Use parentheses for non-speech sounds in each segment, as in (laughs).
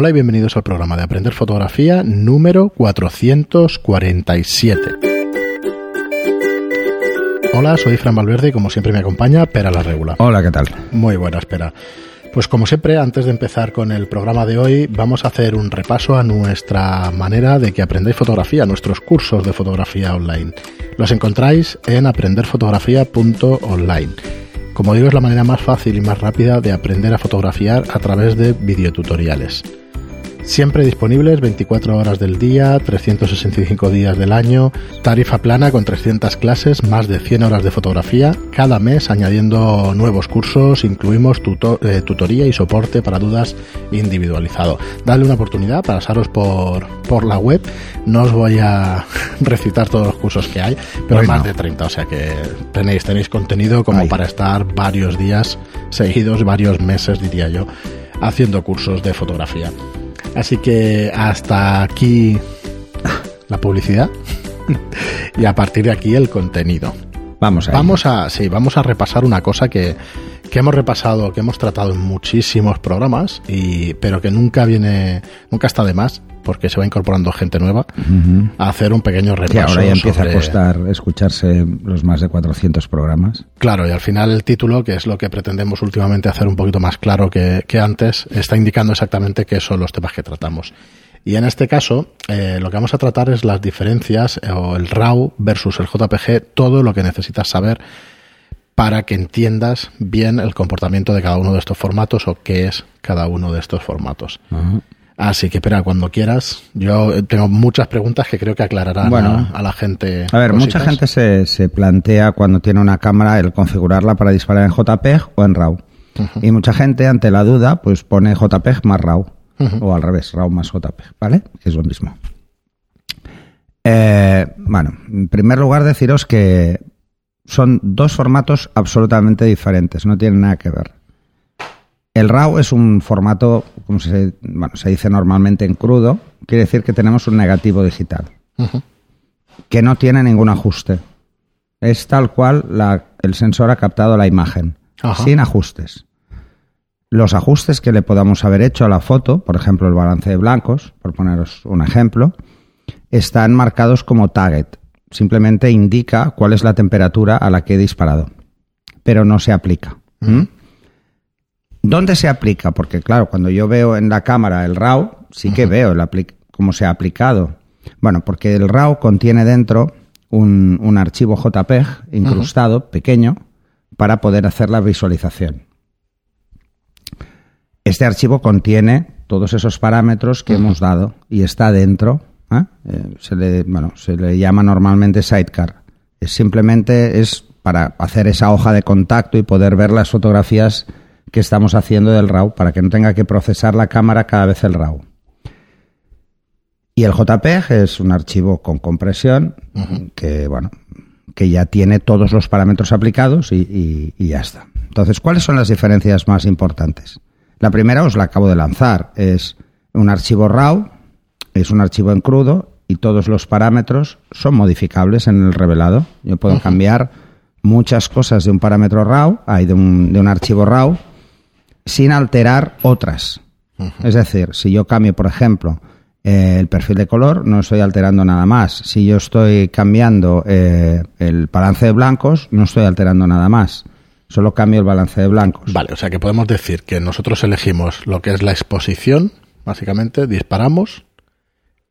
Hola y bienvenidos al programa de Aprender Fotografía número 447. Hola, soy Fran Valverde y como siempre me acompaña Pera la Regula. Hola, ¿qué tal? Muy buena, espera. Pues como siempre, antes de empezar con el programa de hoy, vamos a hacer un repaso a nuestra manera de que aprendáis fotografía, nuestros cursos de fotografía online. Los encontráis en aprenderfotografía.online. Como digo, es la manera más fácil y más rápida de aprender a fotografiar a través de videotutoriales. Siempre disponibles 24 horas del día, 365 días del año, tarifa plana con 300 clases, más de 100 horas de fotografía, cada mes añadiendo nuevos cursos, incluimos eh, tutoría y soporte para dudas individualizado. Dale una oportunidad, pasaros por, por la web, no os voy a (laughs) recitar todos los cursos que hay, pero hay más de 30, o sea que tenéis, tenéis contenido como para estar varios días seguidos, varios meses diría yo, haciendo cursos de fotografía. Así que hasta aquí la publicidad (laughs) y a partir de aquí el contenido. Vamos a Vamos a, sí, vamos a repasar una cosa que, que hemos repasado, que hemos tratado en muchísimos programas, y, pero que nunca viene, nunca está de más, porque se va incorporando gente nueva, a hacer un pequeño repaso. Que ahora ya empieza a costar escucharse los más de 400 programas. Claro, y al final el título, que es lo que pretendemos últimamente hacer un poquito más claro que, que antes, está indicando exactamente qué son los temas que tratamos. Y en este caso, eh, lo que vamos a tratar es las diferencias eh, o el RAW versus el JPG, todo lo que necesitas saber para que entiendas bien el comportamiento de cada uno de estos formatos o qué es cada uno de estos formatos. Así que, espera, cuando quieras, yo tengo muchas preguntas que creo que aclararán a, la gente. A ver, mucha gente se, se, plantea cuando tiene una cámara el configurarla para disparar en JPEG o en RAW. Y mucha gente, ante la duda, pues pone JPEG más RAW. O al revés, RAW más JPEG, ¿vale? Que es lo mismo. Eh, bueno, en primer lugar deciros que son dos formatos absolutamente diferentes, no tienen nada que ver. El RAW es un formato, como se, se dice normalmente en crudo, quiere decir que tenemos un negativo digital, que no tiene ningún ajuste. Es tal cual el sensor ha captado la imagen, sin ajustes. Los ajustes que le podamos haber hecho a la foto, por ejemplo el balance de blancos, por poneros un ejemplo, están marcados como target, simplemente indica cuál es la temperatura a la que he disparado, pero no se aplica. ¿Mm? ¿Dónde se aplica? Porque claro, cuando yo veo en la cámara el RAW, sí que veo cómo se ha aplicado. Bueno, porque el RAW contiene dentro un, archivo JPEG incrustado, pequeño, para poder hacer la visualización. Este archivo contiene todos esos parámetros que hemos dado y está dentro ¿eh? Eh, se, le, bueno, se le llama normalmente sidecar. Es simplemente es para hacer esa hoja de contacto y poder ver las fotografías que estamos haciendo del RAW para que no tenga que procesar la cámara cada vez el RAW. Y el JPEG es un archivo con compresión que, bueno, que ya tiene todos los parámetros aplicados y, y, ya está. Entonces, ¿cuáles son las diferencias más importantes? La primera os la acabo de lanzar. Es un archivo RAW es un archivo en crudo y todos los parámetros son modificables en el revelado. Yo puedo cambiar muchas cosas de un parámetro RAW, hay de un, de un archivo RAW, sin alterar otras. Es decir, si yo cambio, por ejemplo, eh, el perfil de color, no estoy alterando nada más. Si yo estoy cambiando eh, el balance de blancos, no estoy alterando nada más. Solo cambio el balance de blancos. Vale, o sea que podemos decir que nosotros elegimos lo que es la exposición, básicamente, disparamos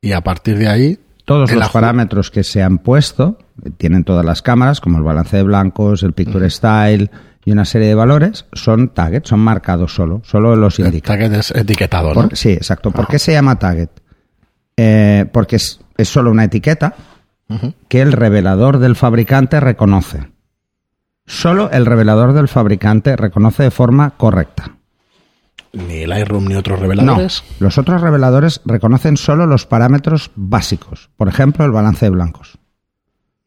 y a partir de ahí... Todos los parámetros que se han puesto, tienen todas las cámaras, como el balance de blancos, el picture style y una serie de valores, son target, son marcados solo, solo los indica. El target es etiquetado, ¿no? sí, exacto. ¿Por qué se llama target? Eh, porque es, solo una etiqueta que el revelador del fabricante reconoce. Solo el revelador del fabricante reconoce de forma correcta ni el Lightroom ni otros reveladores. No, los otros reveladores reconocen solo los parámetros básicos, por ejemplo, el balance de blancos.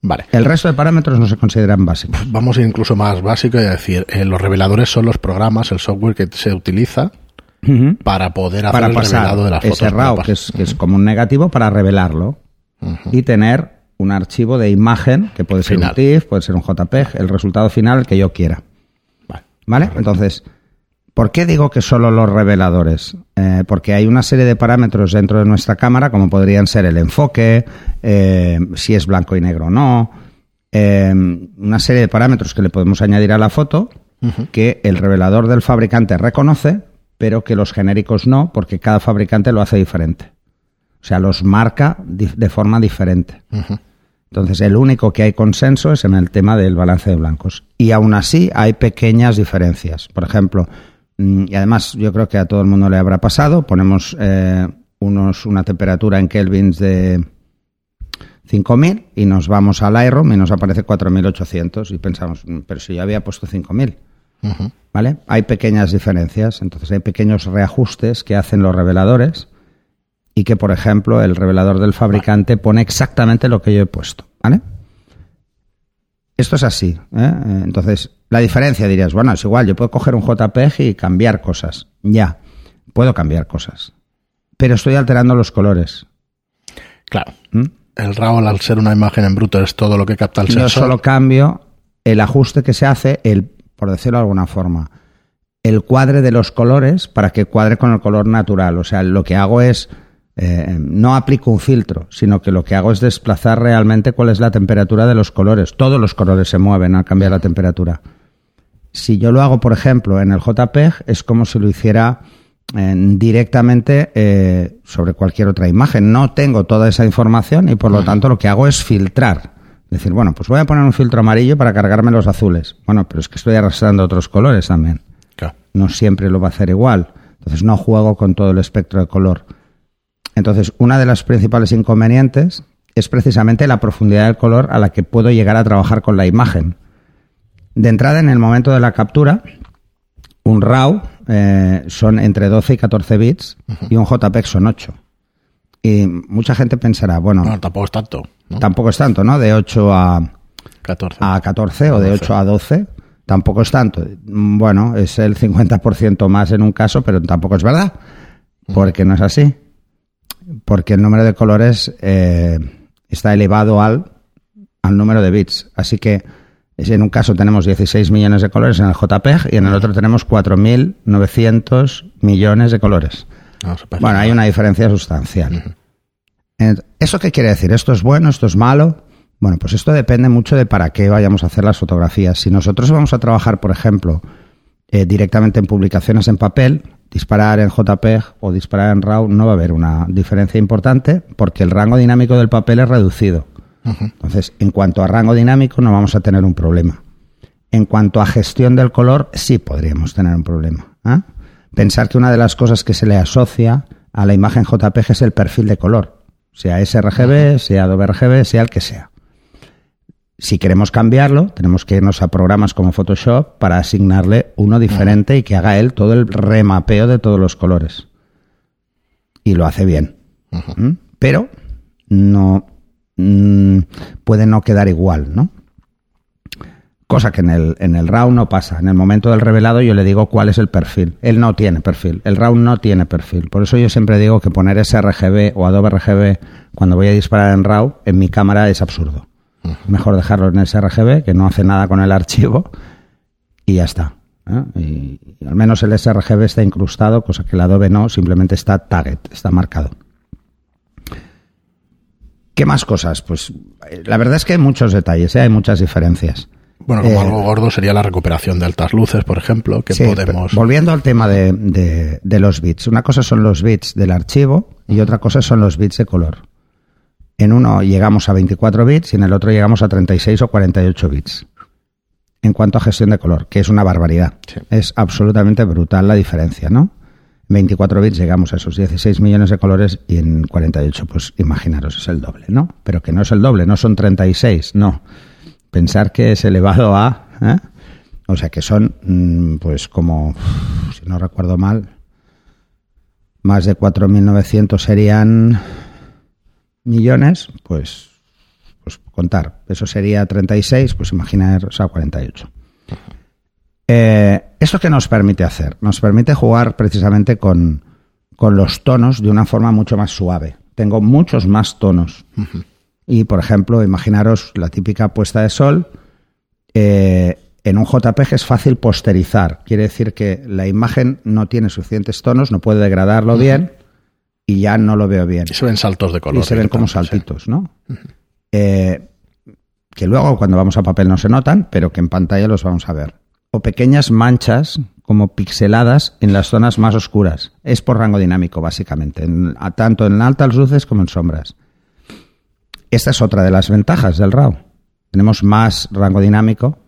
Vale. El resto de parámetros no se consideran básicos. Vamos incluso más básico y decir, eh, los reveladores son los programas, el software que se utiliza para poder hacer el revelado de las fotos. Ese RAW, que es, que es como un negativo, para revelarlo y tener un archivo de imagen que puede ser un TIFF, puede ser un JPEG, el resultado final que yo quiera. Vale. ¿Vale? Entonces, ¿Por qué digo que solo los reveladores? Eh, porque hay una serie de parámetros dentro de nuestra cámara, como podrían ser el enfoque, eh, si es blanco y negro o no, eh, una serie de parámetros que le podemos añadir a la foto que el revelador del fabricante reconoce, pero que los genéricos no, porque cada fabricante lo hace diferente. O sea, los marca de forma diferente. Entonces, el único que hay consenso es en el tema del balance de blancos. Y aún así hay pequeñas diferencias. Por ejemplo, y además yo creo que a todo el mundo le habrá pasado, ponemos eh, unos, una temperatura en kelvins de 5000 y nos vamos al Lightroom y nos aparece 4800 y pensamos, mm, pero si yo había puesto 5000. ¿Vale? Hay pequeñas diferencias, entonces hay pequeños reajustes que hacen los reveladores y que, por ejemplo, el revelador del fabricante pone exactamente lo que yo he puesto. ¿Vale? Esto es así. ¿eh? Entonces, la diferencia dirías, bueno, es igual, yo puedo coger un JPEG y cambiar cosas. Ya, puedo cambiar cosas. Pero estoy alterando los colores. Claro. ¿Mm? El RAW, al ser una imagen en bruto, es todo lo que capta el sensor. Yo solo cambio el ajuste que se hace, el, por decirlo de alguna forma, el cuadre de los colores para que cuadre con el color natural. O sea, lo que hago es eh, no aplico un filtro, sino que lo que hago es desplazar realmente cuál es la temperatura de los colores. Todos los colores se mueven al cambiar la temperatura. Si yo lo hago, por ejemplo, en el JPEG, es como si lo hiciera eh, directamente eh, sobre cualquier otra imagen. No tengo toda esa información y por lo tanto lo que hago es filtrar. Decir, bueno, pues voy a poner un filtro amarillo para cargarme los azules. Bueno, pero es que estoy arrastrando otros colores también. No siempre lo va a hacer igual. Entonces no juego con todo el espectro de color. Entonces, una de las principales inconvenientes es precisamente la profundidad del color a la que puedo llegar a trabajar con la imagen. De entrada, en el momento de la captura, un RAW eh, son entre 12 y 14 bits y un JPEG son 8. Y mucha gente pensará, bueno... No, tampoco es tanto. Tampoco es tanto, ¿no? De 8 a 14, a 14 o de 8 a 12. Tampoco es tanto. Bueno, es el 50% más en un caso, pero tampoco es verdad. Porque no es así porque el número de colores eh, está elevado al, al número de bits. Así que en un caso tenemos 16 millones de colores en el JPEG y en el otro tenemos 4.900 millones de colores. bueno, hay una diferencia sustancial. ¿Eso qué quiere decir? ¿Esto es bueno? ¿Esto es malo? Bueno, pues esto depende mucho de para qué vayamos a hacer las fotografías. Si nosotros vamos a trabajar, por ejemplo, eh, directamente en publicaciones en papel, disparar en JPEG o disparar en RAW no va a haber una diferencia importante porque el rango dinámico del papel es reducido. Entonces, en cuanto a rango dinámico no vamos a tener un problema. En cuanto a gestión del color, sí podríamos tener un problema. ¿ah? Pensar que una de las cosas que se le asocia a la imagen JPEG es el perfil de color, sea sRGB, sea Adobe RGB, sea el que sea. Si queremos cambiarlo, tenemos que irnos a programas como Photoshop para asignarle uno diferente y que haga él todo el remapeo de todos los colores. Y lo hace bien. ¿Mm? Pero no mm, puede no quedar igual, ¿no? Cosa que en el, en el RAW no pasa. En el momento del revelado yo le digo cuál es el perfil. Él no tiene perfil. El RAW no tiene perfil. Por eso yo siempre digo que poner ese RGB o Adobe RGB cuando voy a disparar en RAW en mi cámara es absurdo. Mejor dejarlo en sRGB, que no hace nada con el archivo, y ya está. ¿eh? Y, al menos el sRGB está incrustado, cosa que el Adobe no, simplemente está tagged, está marcado. ¿Qué más cosas? Pues eh, la verdad es que hay muchos detalles, ¿eh? hay muchas diferencias. Bueno, como algo gordo sería la recuperación de altas luces, por ejemplo, que podemos... Volviendo al tema de, de, los bits. Una cosa son los bits del archivo y otra cosa son los bits de color. En uno llegamos a 24 bits y en el otro llegamos a 36 o 48 bits. En cuanto a gestión de color, que es una barbaridad. Es absolutamente brutal la diferencia, ¿no? 24 bits llegamos a esos 16 millones de colores y en 48, pues imaginaros, es el doble, ¿no? Pero que no es el doble, no son 36, no. Pensar que es elevado a... ¿eh? O sea que son, mm, pues como, si no recuerdo mal, más de 4.900 serían millones, pues, pues contar. Eso sería 36, pues imaginar, o sea, 48. Eh, ¿Eso qué nos permite hacer? Nos permite jugar precisamente con, con, los tonos de una forma mucho más suave. Tengo muchos más tonos. Y, por ejemplo, imaginaros la típica puesta de sol. Eh, En un JPG es fácil posterizar, quiere decir que la imagen no tiene suficientes tonos, no puede degradarlo bien y ya no lo veo bien. Y se ven saltos de color. Y se ven como saltitos, ¿no? Eh, que luego cuando vamos a papel no se notan, pero que en pantalla los vamos a ver. O pequeñas manchas como pixeladas en las zonas más oscuras. Es por rango dinámico, básicamente, tanto en altas luces como en sombras. Esta es otra de las ventajas del RAW. Tenemos más rango dinámico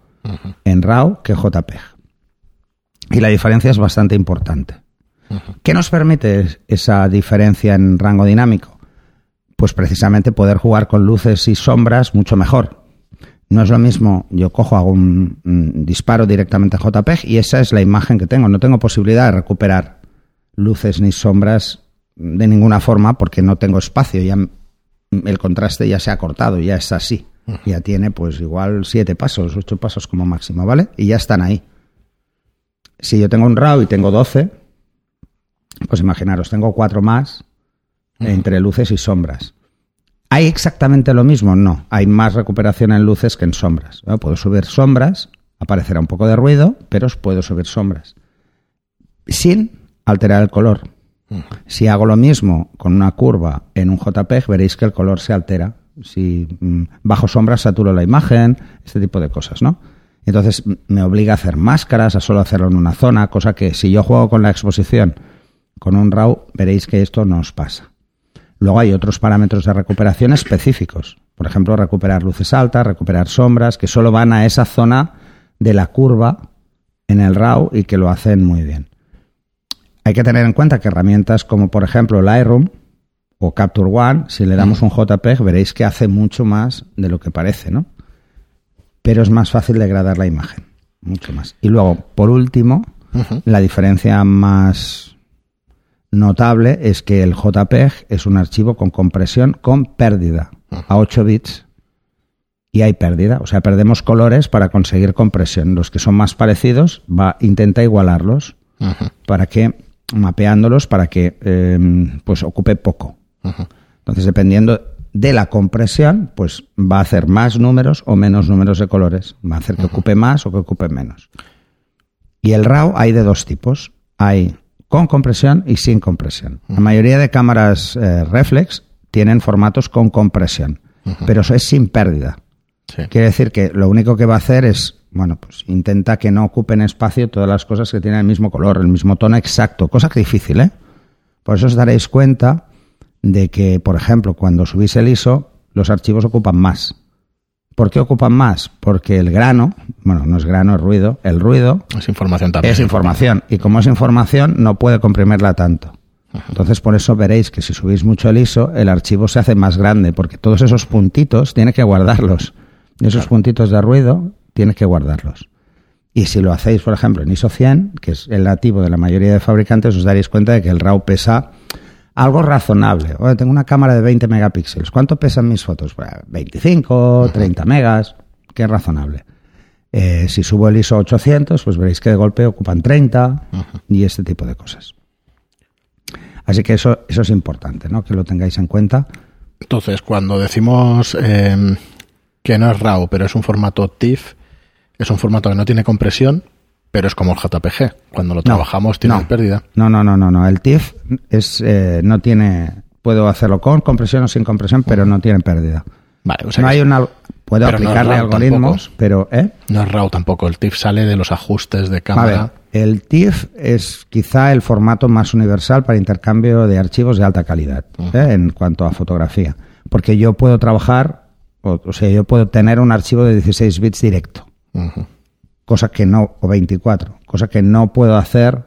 en RAW que JPEG. Y la diferencia es bastante importante. ¿Qué nos permite esa diferencia en rango dinámico? Pues precisamente poder jugar con luces y sombras mucho mejor. No es lo mismo, yo cojo, hago un, disparo directamente a JPEG y esa es la imagen que tengo. No tengo posibilidad de recuperar luces ni sombras de ninguna forma porque no tengo espacio. Ya el contraste ya se ha cortado, ya es así. Ya tiene pues igual siete pasos, ocho pasos como máximo, ¿vale? Y ya están ahí. Si yo tengo un RAW y tengo 12, pues imaginaros, tengo cuatro más entre luces y sombras. ¿Hay exactamente lo mismo? No. Hay más recuperación en luces que en sombras. Puedo subir sombras, aparecerá un poco de ruido, pero puedo subir sombras. Sin alterar el color. Si hago lo mismo con una curva en un JPEG, veréis que el color se altera. Si mm, bajo sombras saturo la imagen, este tipo de cosas, ¿no? Entonces me obliga a hacer máscaras, a solo hacerlo en una zona, cosa que si yo juego con la exposición con un RAW, veréis que esto no os pasa. Luego hay otros parámetros de recuperación específicos. Por ejemplo, recuperar luces altas, recuperar sombras, que solo van a esa zona de la curva en el RAW y que lo hacen muy bien. Hay que tener en cuenta que herramientas como por ejemplo Lightroom o Capture One, si le damos un JPEG, veréis que hace mucho más de lo que parece, ¿no? Pero es más fácil degradar la imagen, mucho más. Y luego, por último, la diferencia más notable es que el JPEG es un archivo con compresión con pérdida a 8 bits y hay pérdida, o sea, perdemos colores para conseguir compresión. Los que son más parecidos va intenta igualarlos para que mapeándolos para que em, pues ocupe poco. Entonces, dependiendo de la compresión, pues va a hacer más números o menos números de colores. Va a hacer que ocupe más o que ocupe menos. Y el RAW hay de dos tipos. Hay con compresión y sin compresión. La mayoría de cámaras eh, reflex tienen formatos con compresión, pero eso es sin pérdida. Quiere decir que lo único que va a hacer es bueno, pues intenta que no ocupen espacio todas las cosas que tienen el mismo color, el mismo tono exacto, cosa que difícil, ¿eh? Por eso os daréis cuenta de que, por ejemplo, cuando subís el ISO, los archivos ocupan más. ¿Por qué ocupan más? Porque el grano, bueno, no es grano, es ruido, el ruido... Es información también. Es información. Y como es información, no puede comprimirla tanto. Entonces, por eso veréis que si subís mucho el ISO, el archivo se hace más grande, porque todos esos puntitos tiene que guardarlos. Y esos puntitos de ruido tienes que guardarlos. Y si lo hacéis, por ejemplo, en ISO 100, que es el nativo de la mayoría de fabricantes, os daréis cuenta de que el RAW pesa algo razonable. Oye, tengo una cámara de 20 megapíxeles. ¿Cuánto pesan mis fotos? 25, 30 megas, que es razonable. Eh, si subo el ISO 800, pues veréis que de golpe ocupan 30 y este tipo de cosas. Así que eso, eso es importante, ¿no? Que lo tengáis en cuenta. Entonces, cuando decimos eh, que no es RAW, pero es un formato TIFF, es un formato que no tiene compresión, pero es como el JPG. Cuando lo trabajamos tiene pérdida. No, no, no, no, no. El TIFF es, eh, no tiene. Puedo hacerlo con compresión o sin compresión, pero no tiene pérdida. Vale, no hay una. Puedo aplicarle algoritmos, pero. ¿eh? No es RAW tampoco. El TIFF sale de los ajustes de cámara. el TIFF es quizá el formato más universal para intercambio de archivos de alta calidad ¿eh? en cuanto a fotografía. Porque yo puedo trabajar, o sea, yo puedo tener un archivo de 16 bits directo cosa que no, o 24, cosa que no puedo hacer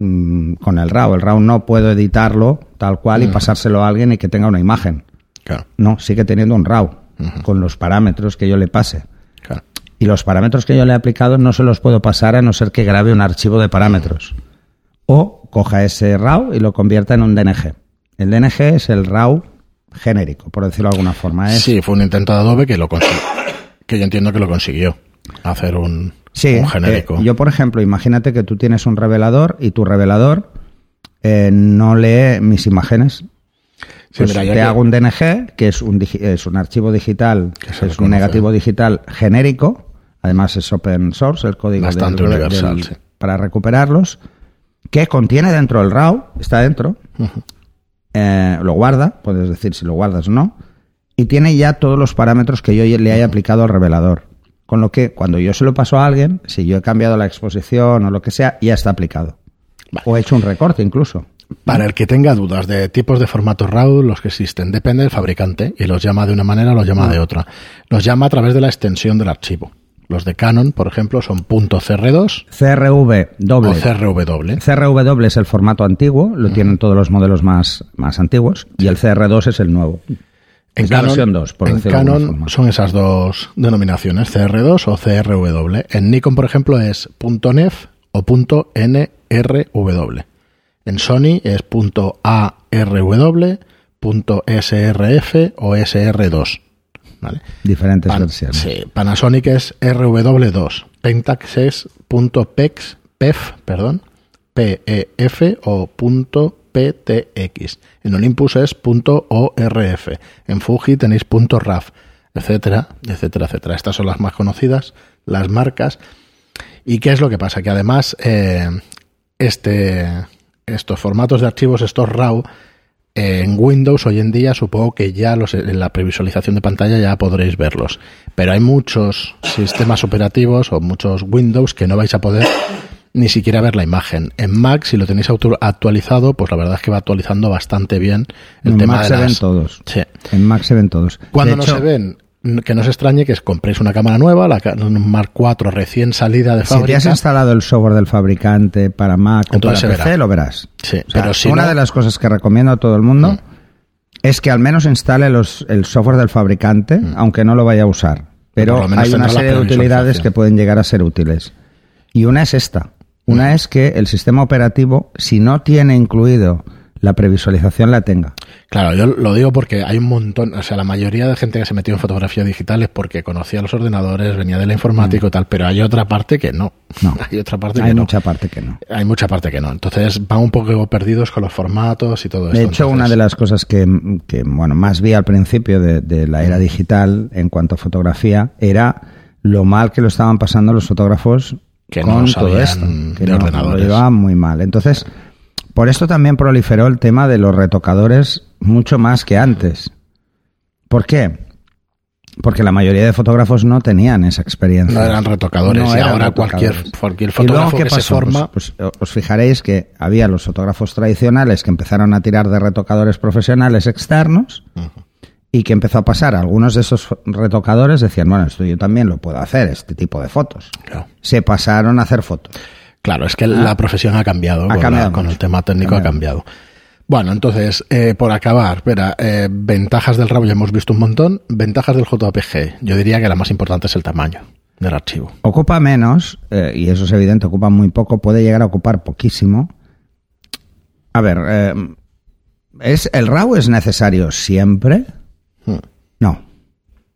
mm, con el RAW. El RAW no puedo editarlo tal cual y pasárselo a alguien y que tenga una imagen. No, sigue teniendo un RAW con los parámetros que yo le pase. Y los parámetros que yo le he aplicado no se los puedo pasar a no ser que grabe un archivo de parámetros. O coja ese RAW y lo convierta en un DNG. El DNG es el RAW genérico, por decirlo de alguna forma. Sí, fue un intento de Adobe que lo consiguió. (coughs) Que yo entiendo que lo consiguió. Hacer un, Sí, genérico. Eh, yo, por ejemplo, imagínate que tú tienes un revelador y tu revelador eh, no lee mis imágenes. Pues te hago un DNG, que es un, es un archivo digital, es un negativo digital genérico, Además es open source el código Bastante del- universal, del- sí. para recuperarlos, que contiene dentro el RAW, está dentro, eh, lo guarda, puedes decir si lo guardas o no, y tiene ya todos los parámetros que yo le haya aplicado al revelador. Con lo que cuando yo se lo paso a alguien, si yo he cambiado la exposición o lo que sea, ya está aplicado. Vale. O he hecho un recorte incluso. Para el que tenga dudas de tipos de formato RAW, los que existen, depende del fabricante y los llama de una manera o los llama de otra. Los llama a través de la extensión del archivo. Los de Canon, por ejemplo, son .cr2 CRV doble. o CRW. CRW es el formato antiguo, lo tienen todos los modelos más, más antiguos, y el CR2 es el nuevo. En es la versión 2, por en decirlo de alguna Canon son esas dos denominaciones, CR2 o CRW. En Nikon, por ejemplo, es .nef o .nrw. En Sony es .arw, .srf o sr2. ¿Vale? Diferentes Pan- versiones. sí, Panasonic es RW2. Pentax es .pex, pef, perdón, PEF o .ptx. En Olympus es .orf. En Fuji tenéis .raf, etcétera, etcétera, etcétera. Estas son las más conocidas, las marcas. ¿Y qué es lo que pasa? Que además eh, este, estos formatos de archivos, estos RAW, en Windows hoy en día supongo que ya los, en la previsualización de pantalla ya podréis verlos. Pero hay muchos sistemas operativos o muchos Windows que no vais a poder ni siquiera ver la imagen. En Mac, si lo tenéis actualizado, pues la verdad es que va actualizando bastante bien el En tema Mac de se las... ven todos. Sí. En Mac se ven todos. Cuando no se ven, que no se extrañe que compréis una cámara nueva, la Mark IV recién salida de Si te fábrica. has instalado el software del fabricante para Mac o para PC, verá. lo verás. Sí, O sea, pero si una no- de las cosas que recomiendo a todo el mundo Mm. es que al menos instale los, el software del fabricante, aunque no lo vaya a usar. Pero Mm. Hay una serie de utilidades que pueden llegar a ser útiles. Y una es esta. Una es que el sistema operativo, si no tiene incluido la previsualización, la tenga. Claro, yo lo digo porque hay un montón, o sea, la mayoría de gente que se metió en fotografía digital es porque conocía los ordenadores, venía de la informática y tal, pero hay otra parte que no. No. (laughs) hay otra parte Hay que mucha no. parte que no. Hay mucha parte que no. Entonces van un poco perdidos con los formatos y todo esto. De hecho, Entonces, una de las cosas que, que, bueno, más vi al principio de, de la era digital en cuanto a fotografía era lo mal que lo estaban pasando los fotógrafos Que no con todo esto. Que de no, ordenadores. Lo llevaban muy mal. Entonces, por esto también proliferó el tema de los retocadores mucho más que antes. ¿Por qué? Porque la mayoría de fotógrafos no tenían esa experiencia. No eran retocadores No y eran ahora retocadores. cualquier, cualquier ¿Y luego fotógrafo qué que se pasó? forma... Pues, pues, os fijaréis que había los fotógrafos tradicionales que empezaron a tirar de retocadores profesionales externos y que empezó a pasar. Algunos de esos retocadores decían, bueno, esto yo también lo puedo hacer, este tipo de fotos. Claro. Se pasaron a hacer fotos. Claro, es que la profesión ha cambiado, Ha con, la- el tema técnico Ha ha cambiado. Bueno, entonces, eh, por acabar, espera, eh, ventajas del RAW ya hemos visto un montón, ventajas del JPG, yo diría que la más importante es el tamaño del archivo. Ocupa menos, eh, y eso es evidente, ocupa muy poco, puede llegar a ocupar poquísimo. A ver, ¿es, ¿el RAW es necesario siempre?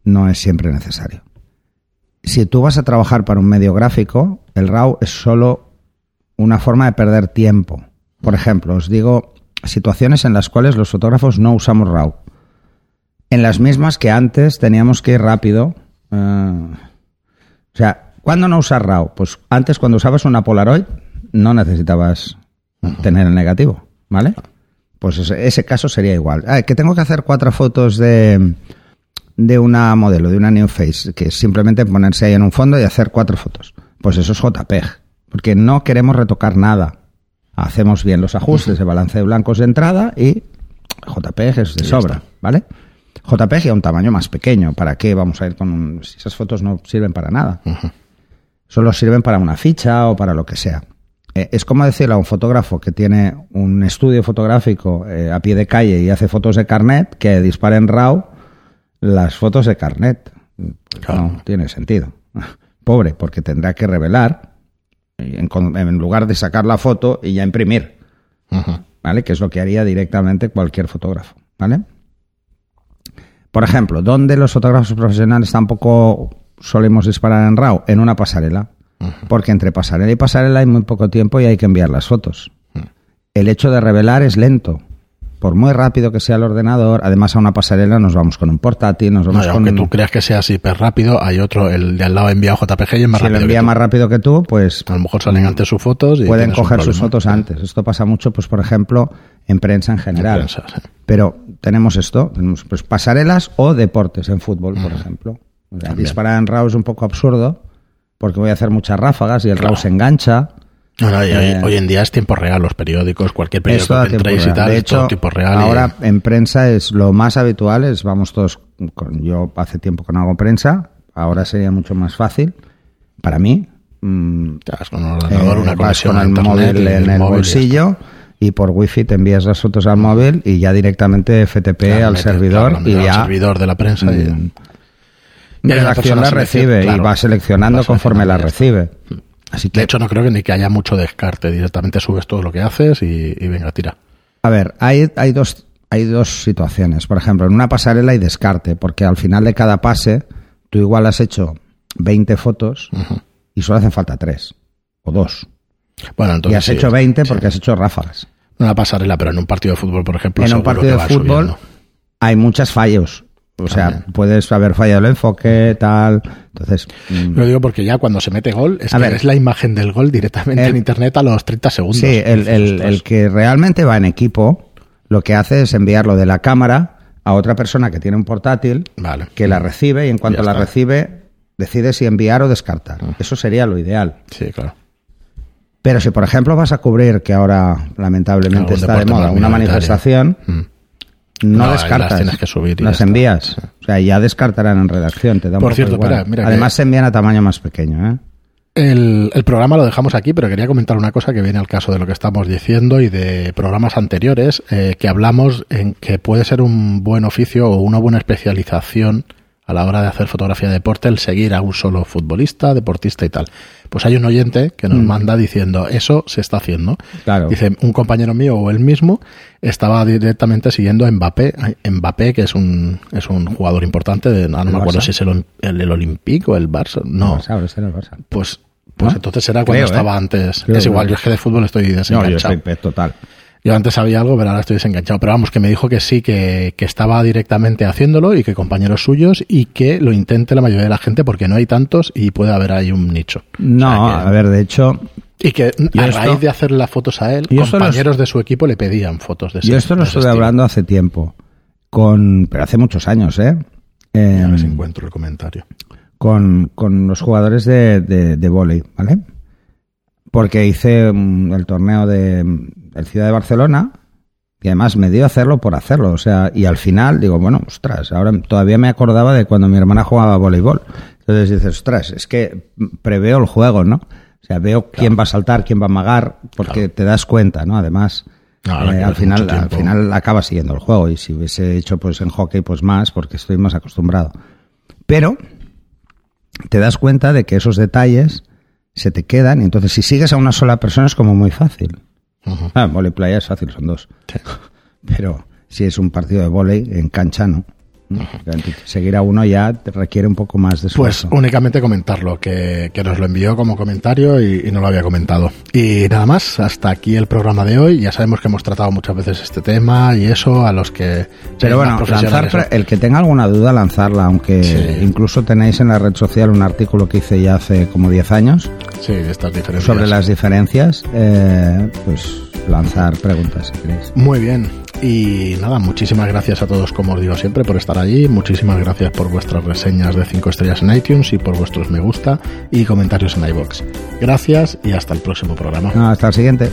No, es siempre necesario. Si tú vas a trabajar para un medio gráfico, el RAW es solo una forma de perder tiempo. Por ejemplo, os digo situaciones en las cuales los fotógrafos no usamos RAW. En las mismas que antes teníamos que ir rápido. eh, o sea, ¿cuándo no usar RAW? Pues antes cuando usabas una Polaroid no necesitabas tener el negativo, ¿vale? Pues ese, ese caso sería igual. Ah, que tengo que hacer cuatro fotos de, de una modelo, de una New Face, que es simplemente ponerse ahí en un fondo y hacer cuatro fotos. Pues eso es JPEG, porque no queremos retocar nada. Hacemos bien los ajustes de balance de blancos de entrada y JPEG es de Y sobra. ¿vale? JPEG a un tamaño más pequeño. ¿Para qué vamos a ir con un... esas fotos no sirven para nada? Solo sirven para una ficha o para lo que sea. Eh, es como decirle a un fotógrafo que tiene un estudio fotográfico eh, a pie de calle y hace fotos de carnet que dispare en RAW las fotos de carnet. Claro. No tiene sentido. (laughs) Pobre, porque tendrá que revelar y en, lugar de sacar la foto y ya imprimir. ¿vale? Que es lo que haría directamente cualquier fotógrafo, ¿vale? Por ejemplo, ¿dónde los fotógrafos profesionales tampoco solemos disparar en RAW? En una pasarela. Porque entre pasarela y pasarela hay muy poco tiempo y hay que enviar las fotos. El hecho de revelar es lento. Por muy rápido que sea el ordenador, además a una pasarela nos vamos con un portátil, nos vamos No, con... aunque tú creas que sea así hiper rápido, hay otro, el de al lado envía JPG y es más si lo que envía tú. más rápido que tú, pues A lo mejor salen antes sus fotos y pueden coger sus fotos antes. Esto pasa mucho, pues por ejemplo, en prensa en general. prensa, sí. Pero tenemos esto, tenemos pues pasarelas o deportes en fútbol, por ejemplo. O sea, También. disparar en RAW es un poco absurdo porque voy a hacer muchas ráfagas y el Claro. RAW se engancha. Y hoy, Eh, hoy en día es tiempo real, los periódicos, cualquier periódico que entréis y tal, De es todo hecho, tiempo real. y- ahora en prensa es lo más habitual, es vamos todos, con, yo hace tiempo que no hago prensa, ahora sería mucho más fácil para mí. mm, Estás con un ordenador, eh, una conexión con el internet móvil y en el móvil y ya bolsillo y por wifi te envías las fotos al móvil y ya directamente FTP Claro, al servidor claro, y al ya servidor de la prensa y- mm, Y redacción la seleccion- recibe y va seleccionando va conforme la recibe. Así que De hecho, no creo que ni que haya mucho descarte. Directamente subes todo lo que haces y, y venga, tira. A ver, hay, hay, dos, hay dos situaciones. Por ejemplo, en una pasarela hay descarte, porque al final de cada pase tú igual has hecho 20 fotos y solo hacen falta 3 o 2. Bueno, Y entonces. has sí, hecho 20 sí. porque has hecho ráfagas. Una pasarela, pero en un partido de fútbol, por ejemplo. en un partido de fútbol subiendo. hay muchos fallos. O sea, También. puedes haber fallado el enfoque, tal. Entonces, mm, Lo digo porque ya cuando se mete gol, es A que ver. ves la imagen del gol directamente El- en internet a los 30 segundos. sí, el, el- que realmente va en equipo, lo que hace es enviarlo de la cámara a otra persona que tiene un portátil Vale. que la recibe y en cuanto Ya la está. recibe decide si enviar o descartar. Eso sería lo ideal. Sí, claro. Pero si, por ejemplo, vas a cubrir, que ahora lamentablemente está de moda, una manifestación, Mm. No, descartas. las tienes que subir y las está. envías. O sea, ya descartarán en redacción. Te da un Por poco cierto, igual. espera, mira que- Además, se envían a tamaño más pequeño. ¿eh? El, el programa lo dejamos aquí, pero quería comentar una cosa que viene al caso de lo que estamos diciendo y de programas anteriores eh, que hablamos en que puede ser un buen oficio o una buena especialización a la hora de hacer fotografía de deporte el seguir a un solo futbolista, deportista y tal. Pues hay un oyente que nos manda diciendo eso se está haciendo. Claro. Dice un compañero mío o él mismo estaba directamente siguiendo a Mbappé, Mbappé que es un es un jugador importante, de, no, no ¿El me acuerdo si es el, el, el Olympique o el Barça, no. El Barça, el Barça. Pues, pues entonces era cuando Creo, estaba ¿eh? antes. Creo es igual, yo es que de fútbol estoy No, yo desenganchado. soy total. Yo antes sabía algo, pero ahora estoy desenganchado. Pero vamos, que me dijo que sí, que, que estaba directamente haciéndolo y que compañeros suyos y que lo intente la mayoría de la gente porque no hay tantos y puede haber ahí un nicho. No, O sea que- a ver, de hecho, Y que a esto- raíz de hacer las fotos a él, compañeros de su equipo le pedían fotos de ese yo esto lo estilo. hablando hace tiempo. Con, pero hace muchos años, ¿eh? Eh, A ver si encuentro el comentario. con, con los jugadores de, de, de vóley, ¿vale? Porque hice el torneo de, del Ciudad de Barcelona y además me dio a hacerlo por hacerlo. O sea, y al final digo, bueno, ostras, ahora todavía me acordaba de cuando mi hermana jugaba a voleibol. Entonces dices, ostras, es que preveo el juego, ¿no? O sea, veo quién va a saltar, quién va a amagar, porque Claro. te das cuenta, ¿no? Además, No, eh, al final, al final acaba siguiendo el juego. Y si hubiese hecho pues en hockey, pues más, porque estoy más acostumbrado. Pero te das cuenta de que esos detalles se te quedan y entonces si sigues a una sola persona es como muy fácil. Ujú. Ah, playa es fácil, son dos. Sí. (laughs) Pero si es un partido de volei en cancha, no. Seguir a uno ya requiere un poco más de Pues esfuerzo. únicamente comentarlo, que, que nos lo envió como comentario y, y no lo había comentado. Y nada más, hasta aquí el programa de hoy. Ya sabemos que hemos tratado muchas veces este tema y eso a los que... Pero bueno, lanzar, el que tenga alguna duda, lanzarla, aunque Sí. incluso tenéis en la red social un artículo que hice ya hace como 10 años Sí, de estas diferencias. sobre las diferencias, eh, pues lanzar preguntas si queréis. Muy bien. Y nada, muchísimas gracias a todos, como os digo siempre, por estar allí. Muchísimas gracias por vuestras reseñas de 5 estrellas en iTunes y por vuestros me gusta y comentarios en iBox. Gracias y hasta el próximo programa. No, hasta el siguiente.